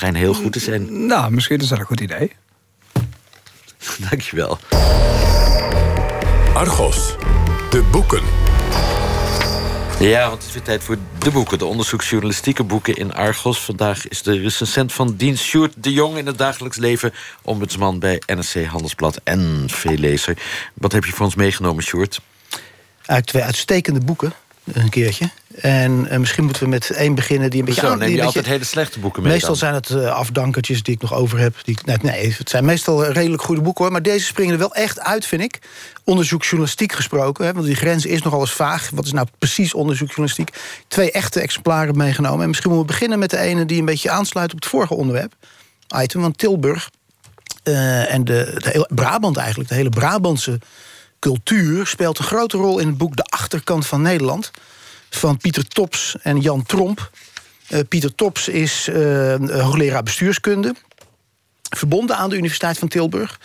schijnen heel goed te zijn. Nou, misschien is dat een goed idee. Dankjewel. Argos, de boeken. Ja, want het is weer tijd voor de boeken. De onderzoeksjournalistieke boeken in Argos. Vandaag is de recensent van dienst Sjoerd de Jong... in het dagelijks leven, ombudsman bij NRC Handelsblad en veellezer. Wat heb je voor ons meegenomen, Sjoerd? Uit twee uitstekende boeken, een keertje. En uh, misschien moeten we met één beginnen die een beetje... Zo, neem je die altijd hele slechte boeken mee Meestal dan? zijn het uh, afdankertjes die ik nog over heb. Die, nee, nee, het zijn meestal redelijk goede boeken hoor. Maar deze springen er wel echt uit, vind ik. Onderzoeksjournalistiek gesproken. Hè, want die grens is nogal eens vaag. Wat is nou precies onderzoeksjournalistiek? Twee echte exemplaren meegenomen. En misschien moeten we beginnen met de ene die een beetje aansluit op het vorige onderwerp. Item, want Tilburg uh, en de, de hele Brabant eigenlijk, de hele Brabantse cultuur... speelt een grote rol in het boek De Achterkant van Nederland van Pieter Tops en Jan Tromp. Uh, Pieter Tops is uh, hoogleraar bestuurskunde, verbonden aan de Universiteit van Tilburg.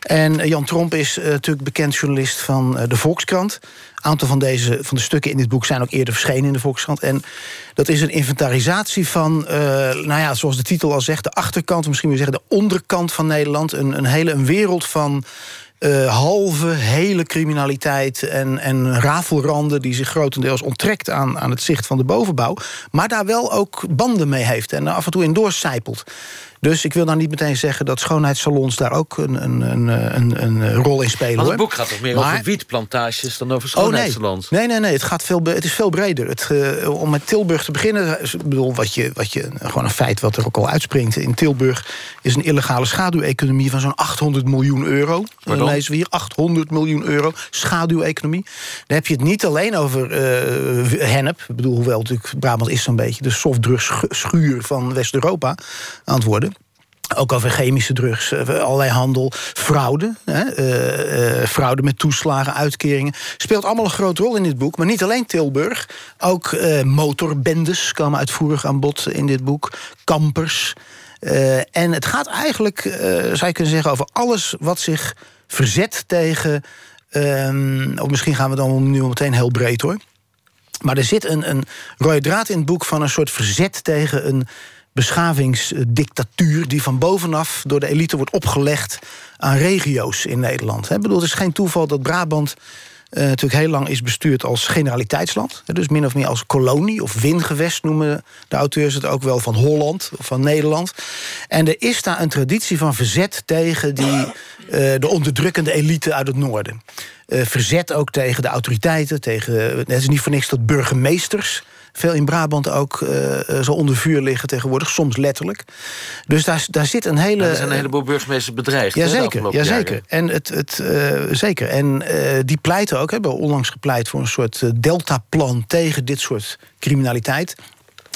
En Jan Tromp is natuurlijk bekend journalist van de Volkskrant. Een aantal van, deze, van de stukken in dit boek zijn ook eerder verschenen in de Volkskrant. En dat is een inventarisatie van, nou ja, zoals de titel al zegt... de achterkant, misschien wil je zeggen de onderkant van Nederland. Een, een hele een wereld van uh, halve, hele criminaliteit en, en rafelranden... die zich grotendeels onttrekt aan, aan het zicht van de bovenbouw... maar daar wel ook banden mee heeft en af en toe in doorcijpelt. Dus ik wil nou niet meteen zeggen dat schoonheidssalons daar ook een, een, een, een, een rol in spelen. Maar het boek gaat toch meer Maar- over wietplantages dan over Oh, nee. schoonheidssalons? nee, nee, nee. Het, gaat veel, het is veel breder. Het, eh, om met Tilburg te beginnen, ik bedoel, wat je, wat je, gewoon een feit wat er ook al uitspringt. In Tilburg is een illegale schaduweconomie van zo'n 800 miljoen euro. Pardon? Lezen we hier 800 miljoen euro schaduweconomie. Dan heb je het niet alleen over eh, hennep. Ik bedoel, hoewel natuurlijk Brabant is zo'n beetje de softdrugs-schuur van West-Europa aan het worden. Ook over chemische drugs, eh, allerlei handel, fraude. Hè, eh, fraude met toeslagen, uitkeringen. Speelt allemaal een grote rol in dit boek. Maar niet alleen Tilburg. Ook motorbendes komen uitvoerig aan bod in dit boek. Kampers. En het gaat eigenlijk, zou je kunnen zeggen, over alles wat zich verzet tegen. ehm, of misschien gaan we dan nu meteen heel breed hoor. Maar er zit een, een rode draad in het boek van een soort verzet tegen een beschavingsdictatuur die van bovenaf door de elite wordt opgelegd aan regio's in Nederland. Bedoel, het is geen toeval dat Brabant eh, natuurlijk heel lang is bestuurd als generaliteitsland. Dus min of meer als kolonie of wingewest noemen de auteurs het ook wel van Holland of van Nederland. En er is daar een traditie van verzet tegen die, eh, de onderdrukkende elite uit het noorden. Eh, verzet ook tegen de autoriteiten, tegen, het is niet voor niks dat burgemeesters veel in Brabant ook eh, zo onder vuur liggen tegenwoordig, soms letterlijk. Dus daar, daar zit een hele. Ja, er zijn een heleboel burgemeesters bedreigd. Jazeker, afgelopen jazeker. En, het, het, zeker. en die pleiten ook, hebben onlangs gepleit voor een soort deltaplan tegen dit soort criminaliteit.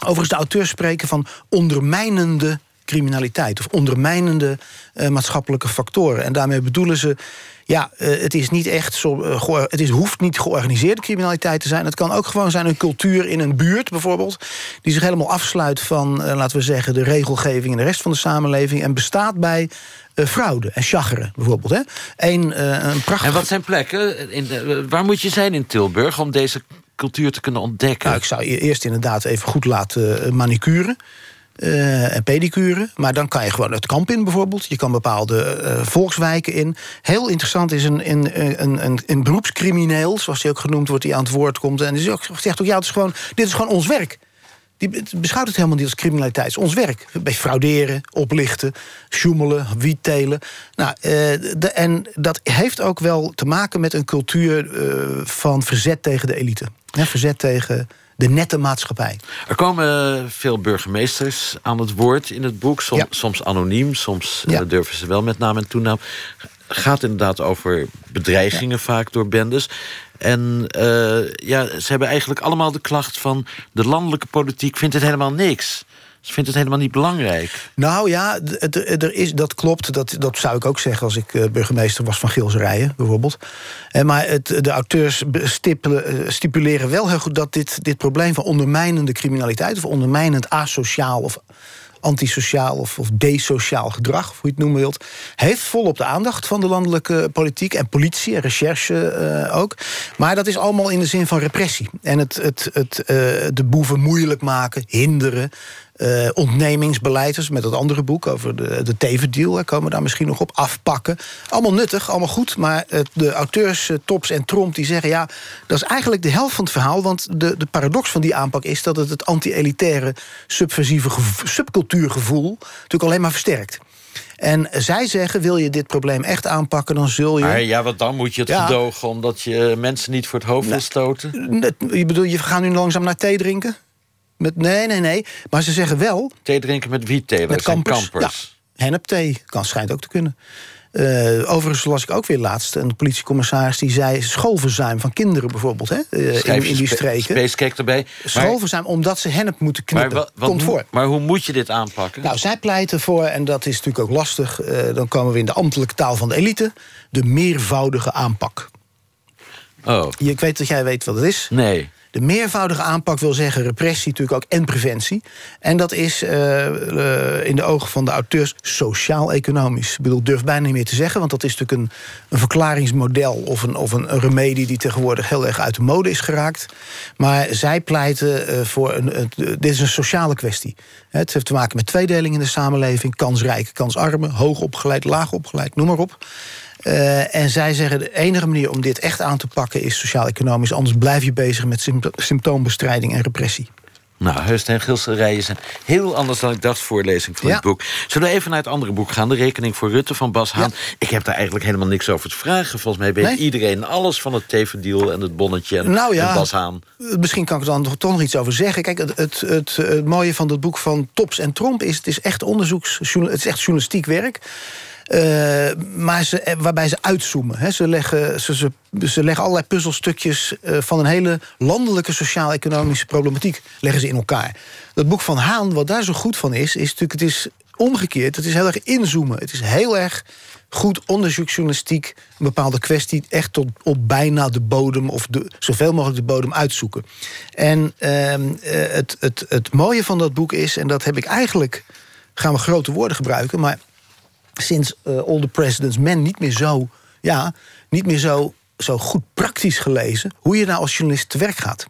Overigens, de auteurs spreken van ondermijnende criminaliteit of ondermijnende eh, maatschappelijke factoren. En daarmee bedoelen ze. Ja, eh, het is niet echt zo. eh, het is, hoeft niet georganiseerde criminaliteit te zijn. Het kan ook gewoon zijn een cultuur in een buurt, bijvoorbeeld. die zich helemaal afsluit van, laten we zeggen, de regelgeving en de rest van de samenleving. en bestaat bij fraude en chageren, bijvoorbeeld. Hè? Een, een prachtig. En wat zijn plekken? In, de- waar moet je zijn in Tilburg om deze cultuur te kunnen ontdekken? Nou, ik zou je eerst inderdaad even goed laten manicuren. Eh, en pedicure. Maar dan kan je gewoon het kamp in bijvoorbeeld. Je kan bepaalde eh, volkswijken in. Heel interessant is een, een, een, een, een beroepscrimineel, zoals hij ook genoemd wordt, die aan het woord komt. En die zegt ook- ja, het is gewoon, dit is gewoon ons werk. Die be- beschouwt het helemaal niet als criminaliteit. Het is ons werk. Beetje frauderen, oplichten, sjoemelen, wiet telen. Nou, eh, de, en dat heeft ook wel te maken met een cultuur van verzet tegen de elite. Hè, verzet tegen de nette maatschappij. Er komen veel burgemeesters aan het woord in het boek. Som- Ja. Soms anoniem, soms eh, Ja. durven ze wel met naam en toenaam. Gaat inderdaad over bedreigingen vaak door bendes. En eh, ja, ze hebben eigenlijk allemaal de klacht van... de landelijke politiek vindt het helemaal niks. Ze vindt het helemaal niet belangrijk. Nou ja, d- er is, dat klopt. Dat, dat zou ik ook zeggen als ik eh, burgemeester was van Gilserijen, bijvoorbeeld. Eh, maar het, de auteurs eh, stipuleren wel heel goed dat dit, dit probleem van ondermijnende criminaliteit, of ondermijnend asociaal of antisociaal of, of desociaal gedrag, hoe je het noemen wilt, heeft volop de aandacht van de landelijke politiek en politie en recherche eh, ook. Maar dat is allemaal in de zin van repressie. En het, het, het, eh, de boeven moeilijk maken, hinderen. Uh, ontnemingsbeleid, dus met dat andere boek over de, de tevendeal, komen we daar misschien nog op afpakken. Allemaal nuttig, allemaal goed, maar uh, de auteurs uh, Tops en Tromp die zeggen ja, dat is eigenlijk de helft van het verhaal, want de, de paradox van die aanpak is dat het het anti-elitaire subversieve subcultuurgevoel natuurlijk alleen maar versterkt. En zij zeggen, wil je dit probleem echt aanpakken, dan zul je... Maar ja, wat dan moet je het ja. gedogen... omdat je mensen niet voor het hoofd wil stoten? Je bedoel, je gaat nu langzaam naar thee drinken? Met, nee, nee, nee. Maar ze zeggen wel... Thee drinken met wiettelers met kampers. kampers. Ja, hennepthee kan, schijnt ook te kunnen. Uh, overigens las ik ook weer laatst een politiecommissaris die zei schoolverzuim van kinderen bijvoorbeeld hè, uh, in, in, die streken. Space erbij. Schoolverzuim omdat ze hennep moeten knippen. Maar, wat, Komt voor. Maar hoe moet je dit aanpakken? Nou, zij pleiten voor, en dat is natuurlijk ook lastig, uh, dan komen we in de ambtelijke taal van de elite, de meervoudige aanpak. Oh. Ik weet dat jij weet wat het is. Nee. De meervoudige aanpak wil zeggen repressie natuurlijk ook en preventie. En dat is uh, uh, in de ogen van de auteurs sociaal-economisch. Ik bedoel, durf bijna niet meer te zeggen, want dat is natuurlijk een, een verklaringsmodel of een, of een, remedie die tegenwoordig heel erg uit de mode is geraakt. Maar zij pleiten uh, voor een. dit is een sociale kwestie. Het heeft te maken met tweedeling in de samenleving: kansrijke, kansarme, hoogopgeleid, laagopgeleid, noem maar op. Uh, en zij zeggen de enige manier om dit echt aan te pakken is sociaal-economisch. Anders blijf je bezig met symptoombestrijding en repressie. Nou, Heust en zijn heel anders dan ik dacht voorlezing van ja. het boek. Zullen we even naar het andere boek gaan? De rekening voor Rutte van Bas Haan. Ja. Ik heb daar eigenlijk helemaal niks over te vragen. Volgens mij weet nee? iedereen alles van het tevendeal en het bonnetje en, nou ja, en Bas Haan. Misschien kan ik er dan toch nog iets over zeggen. Kijk, het, het, het, het mooie van het boek van Tops en Tromp is... het is echt onderzoeks, het is echt journalistiek werk. Uh, maar eh, waarbij ze uitzoomen. He. Ze, leggen, ze, ze, leggen allerlei puzzelstukjes uh, van een hele landelijke sociaal-economische problematiek leggen ze in elkaar. Dat boek van Haan, wat daar zo goed van is, is natuurlijk, het is omgekeerd. Het is heel erg inzoomen. Het is heel erg goed onderzoeksjournalistiek een bepaalde kwestie echt tot op bijna de bodem of de, zoveel mogelijk de bodem uitzoeken. En uh, het, het, het mooie van dat boek is, en dat heb ik eigenlijk, gaan we grote woorden gebruiken, maar sinds uh, All the President's Men niet meer zo, ja, niet meer zo, zo goed praktisch gelezen hoe je nou als journalist te werk gaat.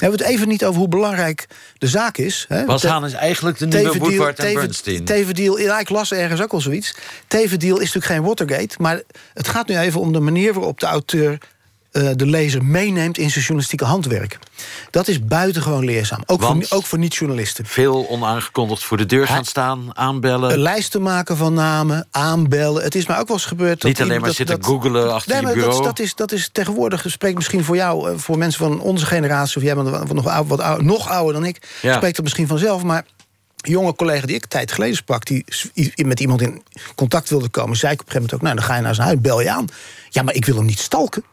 We hebben het even niet over hoe belangrijk de zaak is. Hè. Bas Haan is eigenlijk de nieuwe Woodward en Bernstein. Tevendeal, ja, ik las ergens ook al zoiets. Tevendeal is natuurlijk geen Watergate... maar het gaat nu even om de manier waarop de auteur uh, de lezer meeneemt in zijn journalistieke handwerk. Dat is buitengewoon leerzaam. Ook, voor, ook voor niet-journalisten. Veel onaangekondigd voor de deur gaan staan, aanbellen. Lijsten maken van namen, aanbellen. Het is mij ook wel eens gebeurd. Niet alleen maar dat, zitten dat, googelen achter nee, je bureau. Dat, dat, is, dat is tegenwoordig, spreekt misschien voor jou, eh, voor mensen van onze generatie, of jij bent nog, oud, wat oud, nog ouder dan ik, ja. spreekt dat misschien vanzelf. Maar jonge collega die ik een tijd geleden sprak... die met iemand in contact wilde komen... zei ik op een gegeven moment ook... nou, dan ga je naar zijn huis, bel je aan. Ja, maar ik wil hem niet stalken.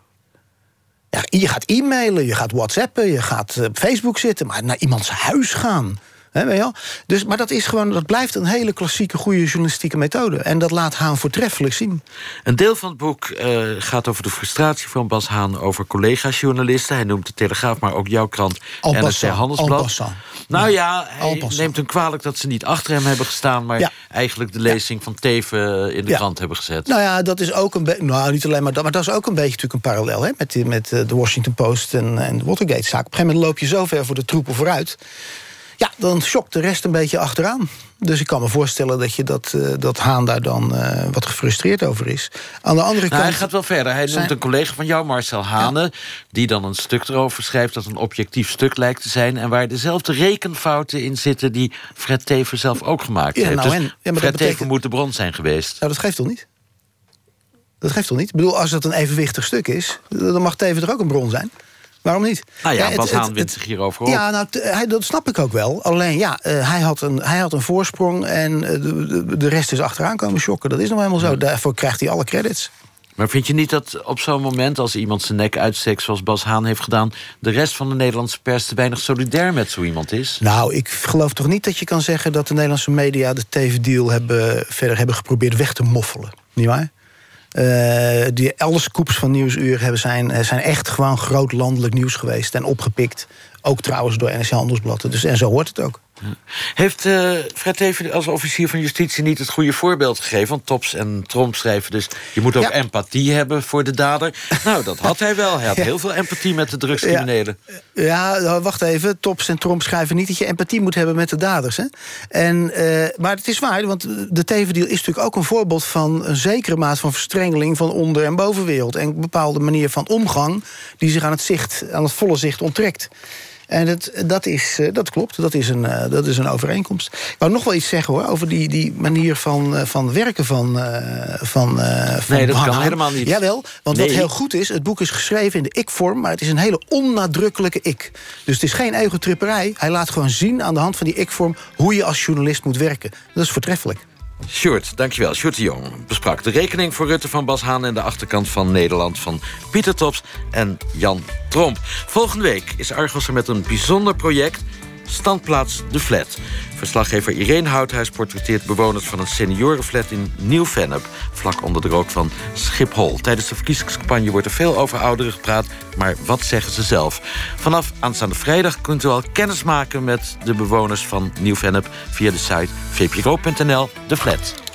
Ja, je gaat e-mailen, je gaat whatsappen, je gaat op eh, Facebook zitten... maar naar iemands huis gaan... He, weet je dus, maar dat, is gewoon, dat blijft een hele klassieke, goede journalistieke methode. En dat laat Haan voortreffelijk zien. Een deel van het boek uh, gaat over de frustratie van Bas Haan... over collega-journalisten. Hij noemt de Telegraaf, maar ook jouw krant NRC Handelsblad. Nou ja, hij neemt hem kwalijk dat ze niet achter hem hebben gestaan... maar ja. eigenlijk de lezing ja. van Teven in de ja. krant hebben gezet. Nou ja, dat is ook een beetje... Nou, niet alleen maar dat, maar dat is ook een beetje natuurlijk een parallel... Hè, met, met eh, de Washington Post en, en de Watergate-zaak. Op een gegeven moment loop je zo ver voor de troepen vooruit... Ja, dan schokt de rest een beetje achteraan. Dus ik kan me voorstellen dat, je dat, uh, dat Haan daar dan uh, wat gefrustreerd over is. Aan de andere nou, kant... Hij gaat wel verder. Hij zijn... noemt een collega van jou, Marcel Hane... Ja. die dan een stuk erover schrijft dat een objectief stuk lijkt te zijn... en waar dezelfde rekenfouten in zitten die Fred Teven zelf ook gemaakt ja, heeft. Nou, dus ja, maar Fred betekent... Teven moet de bron zijn geweest. Nou, dat geeft toch niet? Dat geeft toch niet? Ik bedoel, als het een evenwichtig stuk is... dan mag Teven er ook een bron zijn. Waarom niet? Nou ja, Bas Haan wint zich hierover op. Ja, nou, hij, dat snap ik ook wel. Alleen ja, uh, hij, had een, hij had een voorsprong... en uh, de, de, rest is achteraan komen shocken. Dat is nog helemaal zo. Ja. Daarvoor krijgt hij alle credits. Maar vind je niet dat op zo'n moment, als iemand zijn nek uitsteekt... zoals Bas Haan heeft gedaan... de rest van de Nederlandse pers te weinig solidair met zo iemand is? Nou, ik geloof toch niet dat je kan zeggen... dat de Nederlandse media de TV-deal hebben, verder hebben geprobeerd weg te moffelen. Niet waar? Uh, die elders koeps van Nieuwsuur hebben zijn, eh, zijn echt gewoon groot landelijk nieuws geweest. En opgepikt. Ook trouwens door NRC Handelsblad. Dus, en zo hoort het ook. Heeft uh, Fred Teven als officier van justitie niet het goede voorbeeld gegeven? Want Tops en Tromp schrijven dus... je moet ook empathie hebben voor de dader. Nou, dat had hij wel. Hij had heel veel empathie met de drugscriminelen. Ja, wacht even. Tops en Tromp schrijven niet dat je empathie moet hebben met de daders. Hè? En, uh, maar het is waar, want de Teven-deal is natuurlijk ook een voorbeeld... van een zekere maat van verstrengeling van onder- en bovenwereld. En een bepaalde manier van omgang die zich aan het, zicht, aan het volle zicht onttrekt. En dat, dat, is, eh, dat klopt, dat is, een, eh, dat is een overeenkomst. Ik wou nog wel iets zeggen hoor, over die, die manier van, eh, van werken van, van, van Nee, dat kan helemaal niet. Jawel, want wat heel goed is, het boek is geschreven in de ik-vorm... maar het is een hele onnadrukkelijke ik. Dus het is geen egotripperij. Hij laat gewoon zien aan de hand van die ik-vorm... hoe je als journalist moet werken. Dat is voortreffelijk. Sjoerd, dankjewel. Sjoerd de Jong besprak de rekening voor Rutte van Bas Haan... en de achterkant van Nederland van Pieter Tops en Jan Tromp. Volgende week is Argos er met een bijzonder project... Standplaats De Flat. Verslaggever Irene Houthuis portretteert bewoners van een seniorenflat in Nieuw-Vennep, vlak onder de rook van Schiphol. Tijdens de verkiezingscampagne wordt er veel over ouderen gepraat, maar wat zeggen ze zelf? Vanaf aanstaande vrijdag kunt u al kennis maken met de bewoners van Nieuw-Vennep via de site vpro.nl De Flat.